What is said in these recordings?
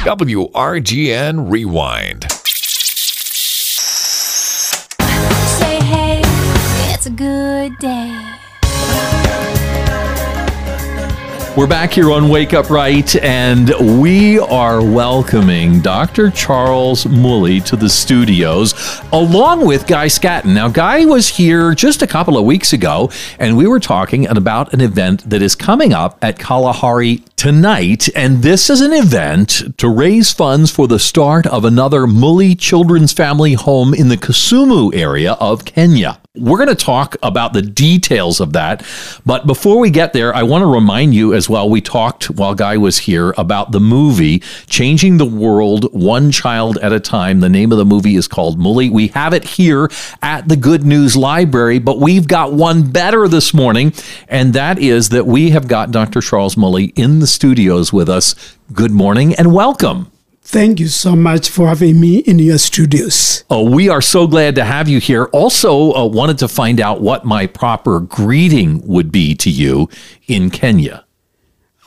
WRGN Rewind. Say hey, it's a good day. We're back here on Wake Up Right, and we are welcoming Dr. Charles Mully to the studios, along with Guy Scatton. Now, Guy was here just a couple of weeks ago, and we were talking about an event that is coming up at Kalahari tonight. And this is an event to raise funds for the start of another Mully Children's Family Home in the Kisumu area of Kenya. We're going to talk about the details of that. But before we get there, I want to remind you as well. We talked while Guy was here about the movie Changing the World One Child at a Time. The name of the movie is called Mully. We have it here at the Good News Library, but we've got one better this morning, and that is that we have got Dr. Charles Mully in the studios with us. Good morning and welcome. Thank you so much for having me in your studios. Oh, we are so glad to have you here. Also, uh, wanted to find out what my proper greeting would be to you in Kenya.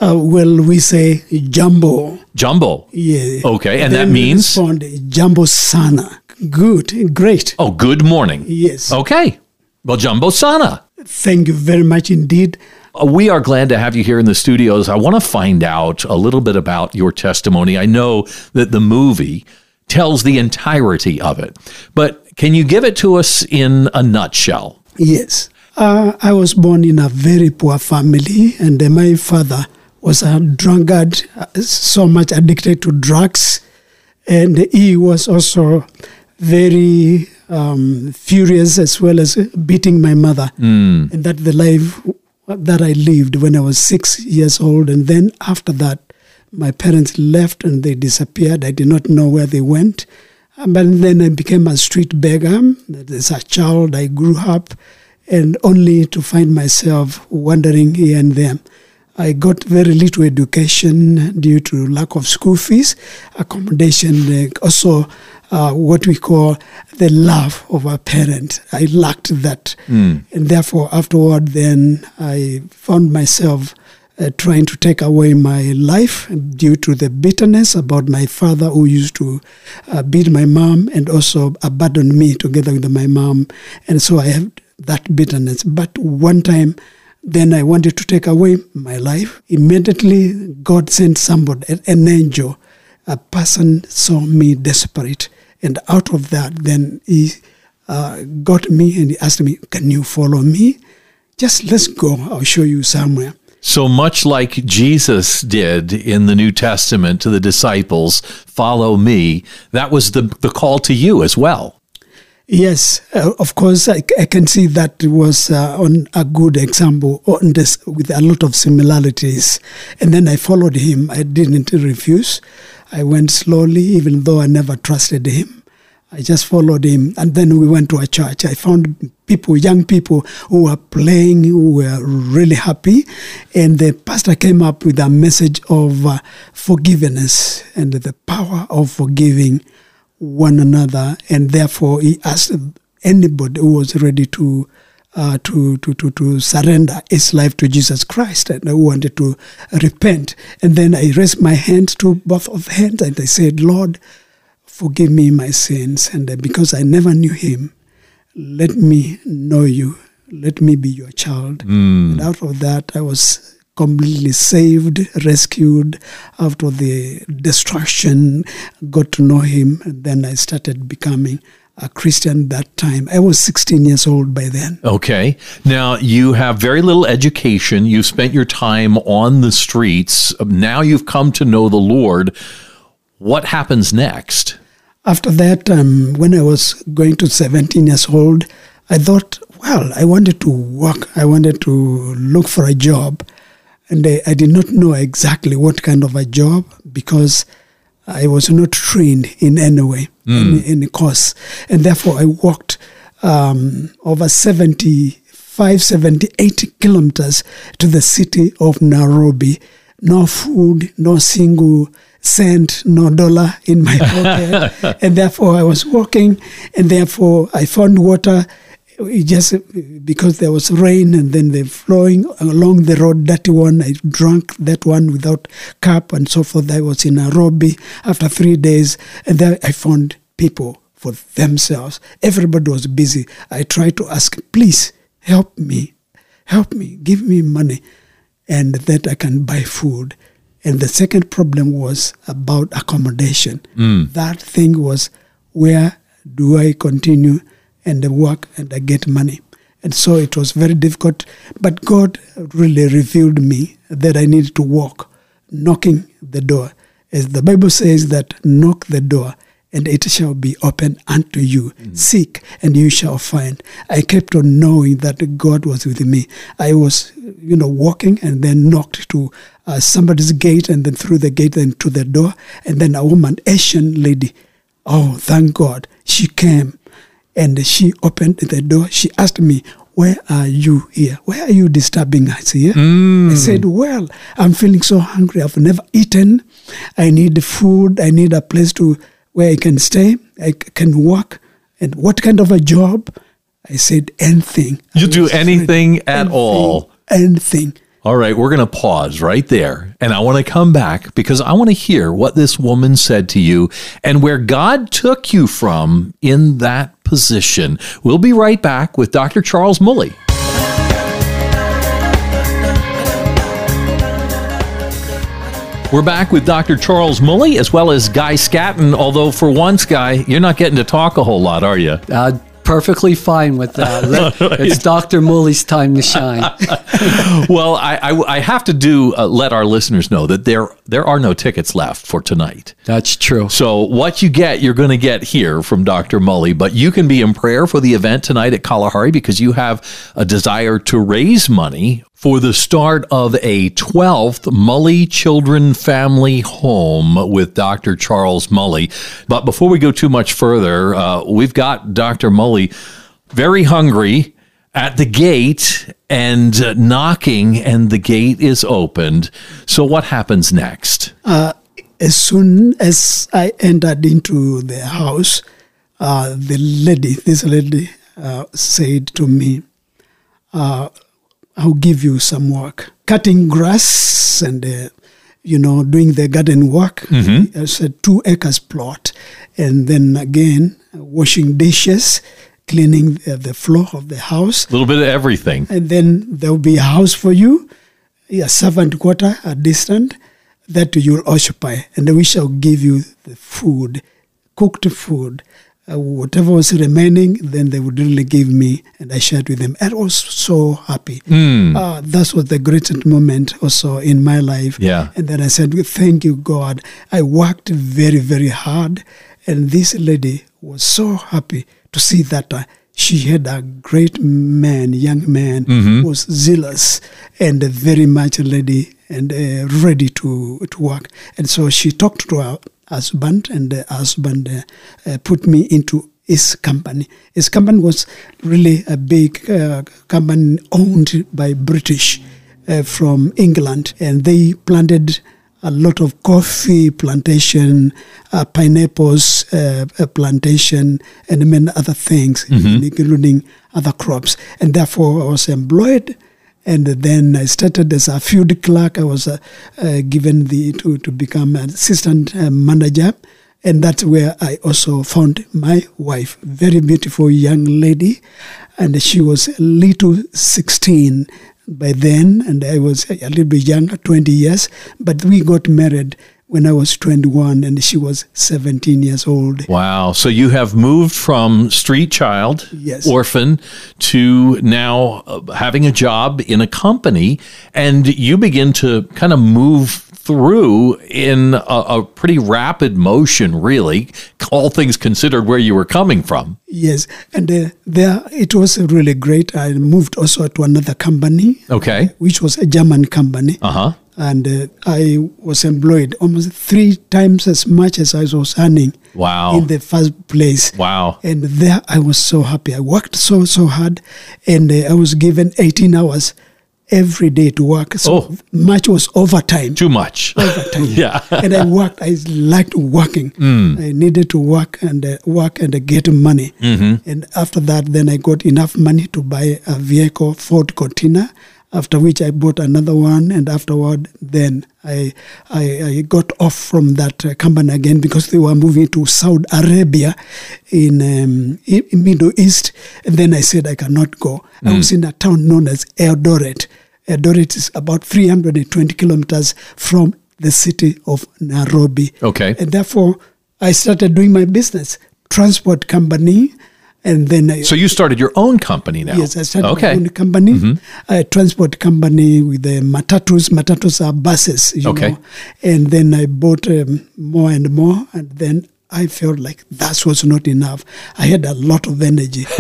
Uh, well, we say jambo. Jambo. Yeah. Okay, and Then that means respond jambo sana. Good, great. oh, good morning. Yes. Okay. Well, Jambo Sana. Thank you very much indeed. Uh, We are glad to have you here in the studios. I want to find out a little bit about your testimony. I know that the movie tells the entirety of it, but can you give it to us in a nutshell? Yes. Uh, I was born in a very poor family, and uh, my father was a drunkard, uh, so much addicted to drugs. And he was also very um, furious as well as beating my mother. And that the life that I lived when I was six years old. And then after that, my parents left and they disappeared. I did not know where they went. Um, but then I became a street beggar. As a child, I grew up and only to find myself wandering here and there. I got very little education due to lack of school fees, accommodation, also uh, what we call the love of a parent. I lacked that. And therefore, afterward, then I found myself uh, trying to take away my life due to the bitterness about my father who used to uh, beat my mom and also abandon me together with my mom. And so I have that bitterness. But one time, then I wanted to take away my life. Immediately, God sent somebody, an angel. A person saw me desperate. And out of that, then he uh, got me and he asked me, Can you follow me? Just let's go. I'll show you somewhere. So much like Jesus did in the New Testament to the disciples, follow me, that was the, the call to you as well. Yes, uh, of course, I, I can see that it was uh, on a good example on this with a lot of similarities. And then I followed him. I didn't refuse. I went slowly, even though I never trusted him. I just followed him, and then we went to a church. I found people, young people, who were playing, who were really happy, and the pastor came up with a message of uh, forgiveness and the power of forgiving one another, and therefore he asked anybody who was ready to uh, to, to, to, to surrender his life to Jesus Christ and who wanted to repent. And then I raised my hand to both of hands and I said, Lord, forgive me my sins. And uh, because I never knew him, let me know you. Let me be your child. And out of that, I was completely saved, rescued out of the destruction, got to know him. And then I started becoming a Christian that time. I was 16 years old by then. Okay. Now, you have very little education. You spent your time on the streets. Now you've come to know the Lord. What happens next? After that, um, when I was going to 17 years old, I thought, well, I wanted to work. I wanted to look for a job. And I, I did not know exactly what kind of a job because I was not trained in any way, in any course. And therefore, I walked um, over 75, 78 kilometers to the city of Nairobi. No food, no single cent, no dollar in my pocket. and therefore, I was walking, and therefore, I found water it just because there was rain and then they're flowing along the road. Dirty one i drank that one without cup and so forth. I was in nairobi after three days. And then i found people for themselves. Everybody was busy. I tried to ask please help me help me give me money and that i can buy food. And the second problem was about accommodation. Mm. That thing was where do i continue and I work and I get money. And so it was very difficult. But God really revealed me that I needed to walk, knocking the door. As the Bible says that knock the door and it shall be open unto you. Seek and you shall find. I kept on knowing that God was with me. I was, you know, walking and then knocked to uh, somebody's gate and then through the gate then to the door. And then a woman, Asian lady, oh, thank God, she came and she opened the door. She asked me, Where are you here? Why are you disturbing us here? Hmm. I said, Well, I'm feeling so hungry. I've never eaten. I need food. I need a place to where I can stay. I can work. And what kind of a job? I said, Anything. You do anything ready. at Anything. all. Anything. All right, we're going to pause right there. And I want to come back because I want to hear what this woman said to you and where God took you from in that position. We'll be right back with Dr. Charles Mully. We're back with Dr. Charles Mully as well as Guy Scatton. Although, for once, Guy, you're not getting to talk a whole lot, are you? Uh, perfectly fine with that. Let- It's Dr. Mully's time to shine. well, I, I, I have to do uh, let our listeners know that there there are no tickets left for tonight. That's true. So what you get, you're going to get here from Dr. Mully. But you can be in prayer for the event tonight at Kalahari because you have a desire to raise money for the start of a 12th Mully Children Family Home with Dr. Charles Mully. But before we go too much further, uh, we've got Dr. Mully very hungry at the gate and uh, knocking, and the gate is opened. So what happens next? as soon as I entered into the house, uh, the lady, this lady, uh, said to me, uh, "I'll give you some work, cutting grass and." Uh, you know, doing the garden work. It's a two acres plot. And then again, washing dishes, cleaning the, the floor of the house. A little bit of everything. And then there will be a house for you, a servant quarter, a distant, that you'll occupy. And we shall give you the food, cooked food. Uh, whatever was remaining, then they would really give me, and I shared with them. And I was so happy. Uh, that was the greatest moment also in my life. Yeah. And then I said, Thank you, God. I worked very, very hard. And this lady was so happy to see that uh, she had a great man, young man, who was zealous and very much a lady and uh, ready to, to work. And so she talked to her husband, and the husband uh, uh, put me into his company. His company was really a big uh, company owned by British uh, from England, and they planted a lot of coffee plantation, uh, pineapples uh, uh, plantation, and many other things, including other crops. And therefore, I was employed. And then I started as a field clerk. I was uh, uh, given the to, to become an assistant uh, manager, and that's where I also found my wife, very beautiful young lady, and she was a little sixteen by then, and I was a little bit younger, 20 years, but we got married when I was 21 and she was 17 years old. Wow. So you have moved from street child, Yes. orphan, to now uh, having a job in a company, and you begin to kind of move through in a, a pretty rapid motion, really, all things considered, where you were coming from. Yes, and uh, there it was really great. I moved also to another company, Okay. which was a German company. Uh huh. And uh, I was employed almost three times as much as I was earning Wow. in the first place. Wow. And there I was so happy. I worked so, so hard, and uh, I was given 18 hours every day to work. So Oh. much was overtime. Too much. Overtime. Yeah. and I worked. I liked working. I needed to work and uh, work and uh, get money. And after that, then I got enough money to buy a vehicle, Ford Cortina. After which I bought another one, and afterward, then I I, I got off from that uh, company again because they were moving to Saudi Arabia, in, um, in in Middle East. And then I said I cannot go. I was in a town known as Eldoret. Eldoret is about 320 kilometers from the city of Nairobi. Okay. And therefore, I started doing my business, transport company, and then I, So you started your own company now. yes, I started okay. Mm-hmm. my own company, a transport company with the matatus. Matatus are buses, you Okay. know. And then I bought um, more and more, and then I felt like that was not enough. I had a lot of energy.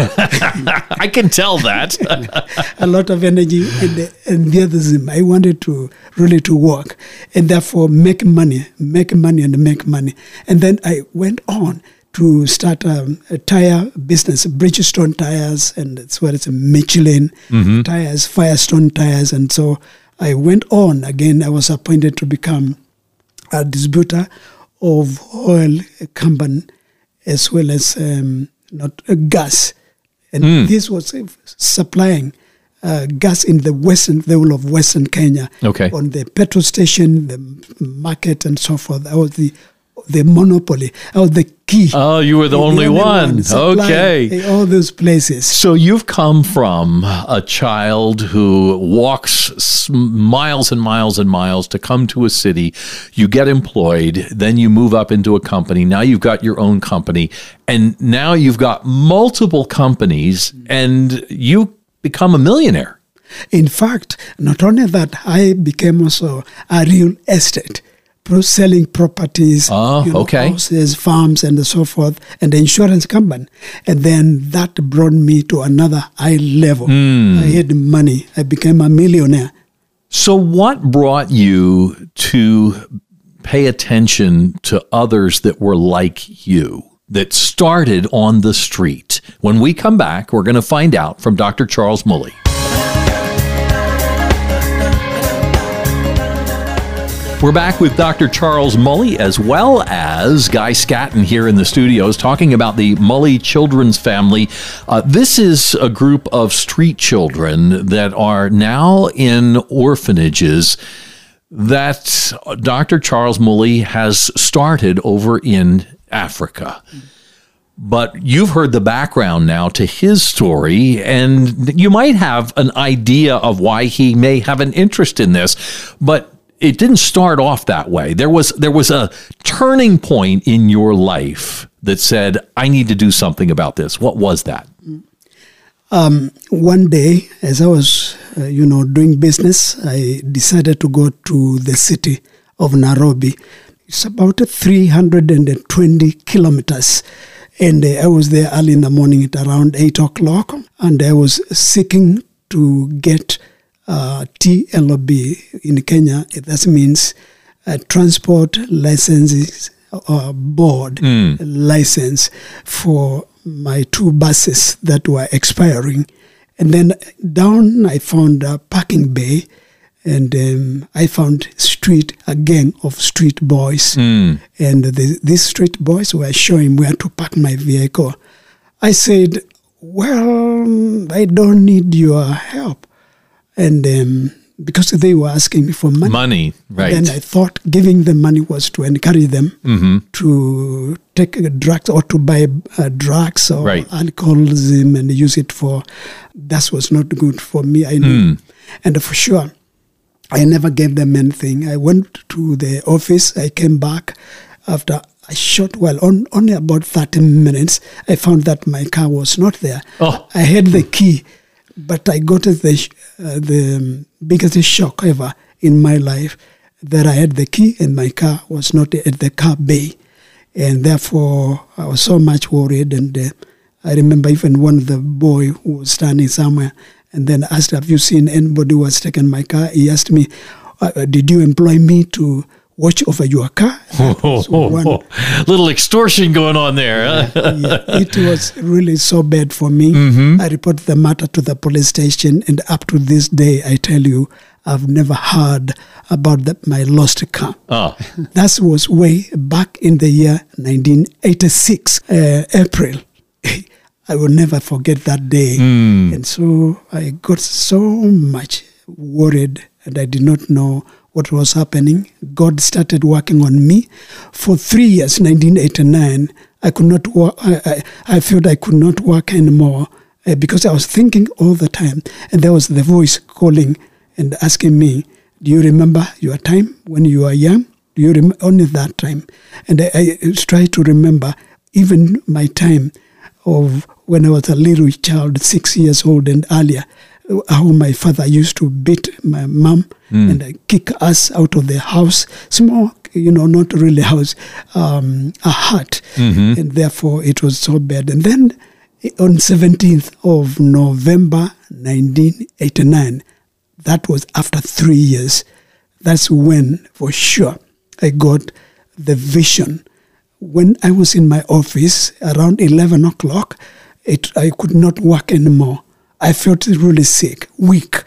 I can tell that. a lot of energy and enthusiasm. I wanted to really to work and therefore make money, make money and make money. And then I went on to start um, a tire business, Bridgestone tires, and as well as Michelin tires, Firestone tires. And so I went on again. I was appointed to become a distributor of oil company as well as um, not uh, gas, and this was uh, supplying uh, gas in the western, the whole of Western Kenya. Okay. On the petrol station, the market, and so forth. I was the the monopoly. I was the key. Oh, you were the only one. supplying Okay. All those places. So you've come from a child who walks miles and miles and miles to come to a city. You get employed, then you move up into a company. Now you've got your own company, and now you've got multiple companies, and you become a millionaire. In fact, not only that, I became also a real estate, selling properties, Oh, okay. houses, farms, and so forth, and the insurance company. And then that brought me to another high level. Hmm. I had money. I became a millionaire. So, what brought you to pay attention to others that were like you, that started on the street? When we come back, we're going to find out from Dr. Charles Mully. We're back with Dr. Charles Mully as well as Guy Scatton here in the studios talking about the Mully Children's Family. Uh, this is a group of street children that are now in orphanages that Dr. Charles Mully has started over in Africa. But you've heard the background now to his story, and you might have an idea of why he may have an interest in this. But it didn't start off that way. There was there was a turning point in your life that said, "I need to do something about this." What was that? One day, as I was, uh, you know, doing business, I decided to go to the city of Nairobi. It's about 320 kilometers. And uh, I was there early in the morning at around 8 o'clock. And I was seeking to get uh, TLB in Kenya. That means uh, Transport Licenses uh, Board license for my two buses that were expiring. And then down, I found a parking bay, and um, I found street a gang of street boys, and the, these street boys were showing where to park my vehicle. I said, "Well, I don't need your help," and um, because they were asking me for money. Money, right? Then I thought giving them money was to encourage them to take drugs or to buy uh, drugs or Right. alcoholism and use it for. That was not good for me. I knew, and for sure, I never gave them anything. I went to the office. I came back after a short while, on, only about thirty minutes. I found that my car was not there. Oh. I had the key, but I got the uh, the um, biggest shock ever in my life that I had the key and my car was not at the car bay, and therefore I was so much worried. And uh, I remember even one of the boy who was standing somewhere and then asked, "Have you seen anybody who has taken my car?" He asked me, uh, "Did you employ me to watch over your car. That was one Little extortion going on there. huh? yeah, it was really so bad for me. Mm-hmm. I reported the matter to the police station, and up to this day, I tell you, I've never heard about the, my lost car. Oh, That was way back in the year 1986, uh, April. I will never forget that day. Hmm. And so I got so much worried and I did not know what was happening. God started working on me. For three years, 1989, I could not work. I, I, I felt I could not work anymore uh, because I was thinking all the time. And there was the voice calling and asking me, Do you remember your time when you were young? Do you only that time? And I, I try to remember even my time of when I was a little child, six years old and earlier, how my father used to beat my mom and uh, kick us out of the house. Small, you know, not really house, um, a hut. And therefore it was so bad. And then on 17th of November 1989, that was after three years. That's when, for sure, I got the vision. When I was in my office around 11 o'clock, it, I could not work anymore. I felt really sick, weak,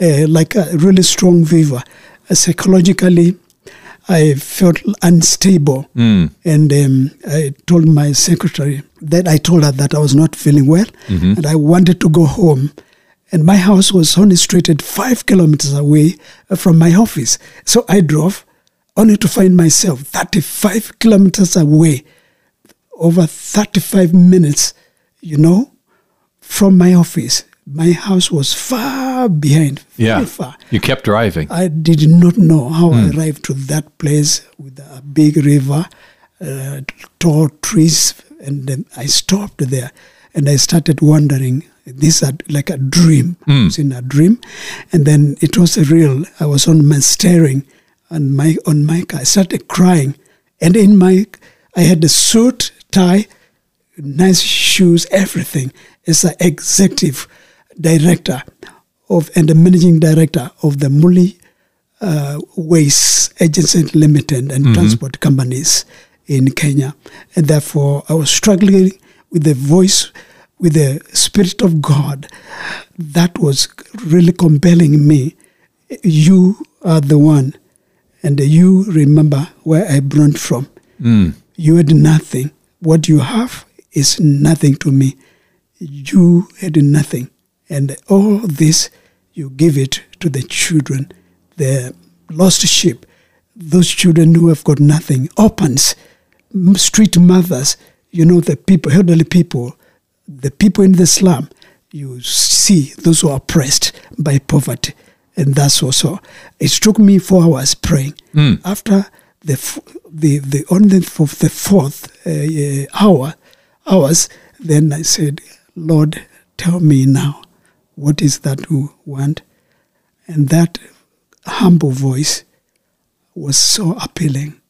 uh, like a really strong fever. Uh, psychologically, I felt unstable. And um, I told my secretary that I told her that I was not feeling well and I wanted to go home. And my house was only situated five kilometers away uh, from my office. So I drove only to find myself 35 kilometers away, over 35 minutes, you know, from my office. My house was far behind, yeah. far. You kept driving. I did not know how I arrived to that place with a big river, uh, tall trees, and then I stopped there and I started wondering. This is like a dream. I was in a dream, and then it was real. I was on my steering, on my on my car. I started crying, and in my I had a suit, tie, nice shoes, everything. As an executive director of and the managing director of the Mully uh, Waste Agency Limited and Transport Companies in Kenya. And therefore, I was struggling with the voice, with the Spirit of God that was really compelling me. You are the one, and you remember where I brought from. You had nothing. What you have is nothing to me. You had nothing. And all this, you give it to the children, the lost sheep, those children who have got nothing, orphans, street mothers, you know, the people, elderly people, the people in the slum. You see those who are oppressed by poverty. And that's also, it took me four hours praying. After the, the, the, on the, for the fourth uh, hour, hours, then I said, Lord, tell me now, what is that you want? And that humble voice was so appealing.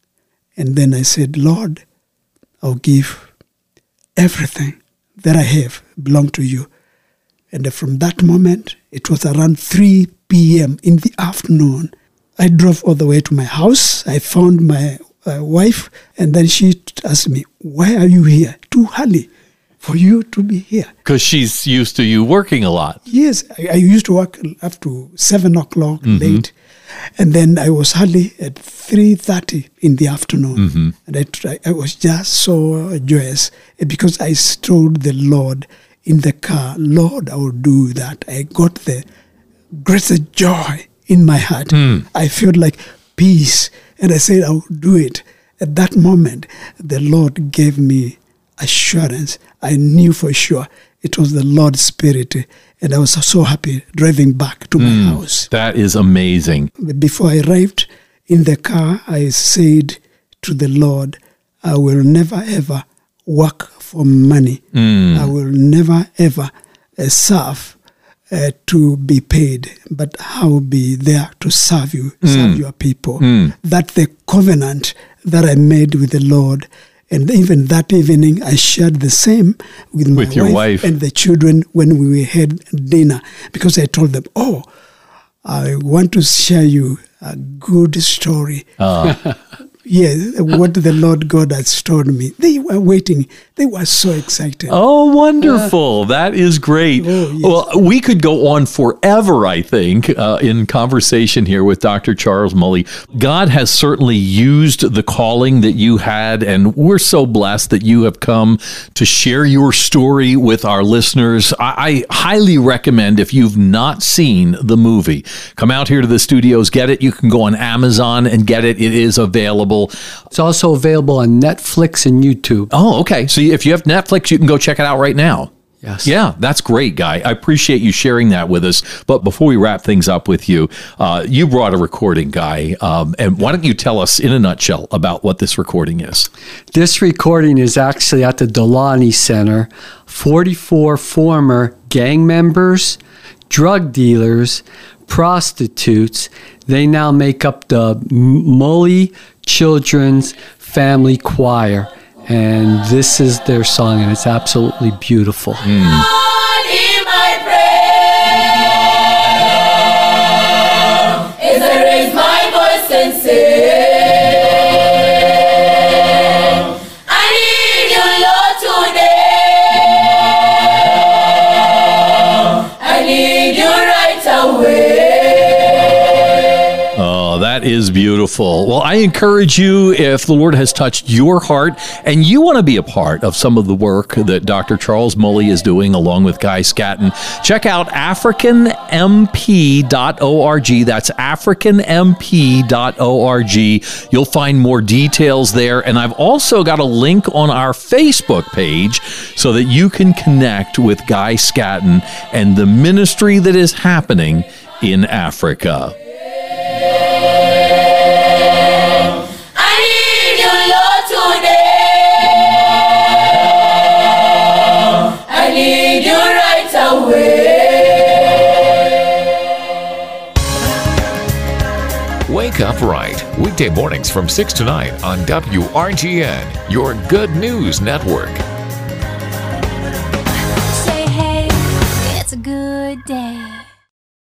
And then I said, Lord, I'll give everything that I have belong to you. And from that moment, it was around 3 p.m. in the afternoon. I drove all the way to my house. I found my uh, wife, and then she asked me, Why are you here? Too early for you to be here. Because she's used to you working a lot. Yes, I, I used to work up to seven o'clock mm-hmm. late, and then I was hardly at three thirty in the afternoon, mm-hmm. and I, try, I was just so joyous because I told the Lord in the car, Lord, I will do that. I got the greatest joy in my heart. Hmm. I felt like peace, and I said, I will do it. At that moment, the Lord gave me assurance. I knew for sure it was the Lord's Spirit, and I was so happy driving back to my house. That is amazing. Before I arrived in the car, I said to the Lord, I will never ever work for money. I will never ever uh, serve uh, to be paid, but I will be there to serve you, serve your people. That the covenant that I made with the Lord. And even that evening, I shared the same with my With your wife. and the children when we had dinner because I told them, Oh, I want to share you a good story. yeah, what the Lord God has told me. They were waiting. They were so excited. Oh, wonderful. that is great. Oh, yes. Well, we could go on forever, I think, uh, in conversation here with Dr. Charles Mully. God has certainly used the calling that you had, and we're so blessed that you have come to share your story with our listeners. I, I highly recommend, if you've not seen the movie, come out here to the studios, get it. You can go on Amazon and get it. It is available. It's also available on Netflix and YouTube. Oh, okay. So if you have Netflix, you can go check it out right now. Yes. Yeah, that's great, Guy. I appreciate you sharing that with us. But before we wrap things up with you, uh, you brought a recording, Guy. Um, and why don't you tell us in a nutshell about what this recording is? This recording is actually at the Delaney Center. 44 former gang members, drug dealers, prostitutes, they now make up the Mully Children's Family Choir. And this is their song, and it's absolutely beautiful. Hmm. Lord, hear is beautiful. Well, I encourage you if the Lord has touched your heart and you want to be a part of some of the work that Dr. Charles Mully is doing along with Guy Scatton, check out africanmp.org. That's africanmp.org. You'll find more details there. And I've also got a link on our Facebook page so that you can connect with Guy Scatton and the ministry that is happening in Africa. Wake Up Right, weekday mornings from 6 to 9 on WRGN, your good news network.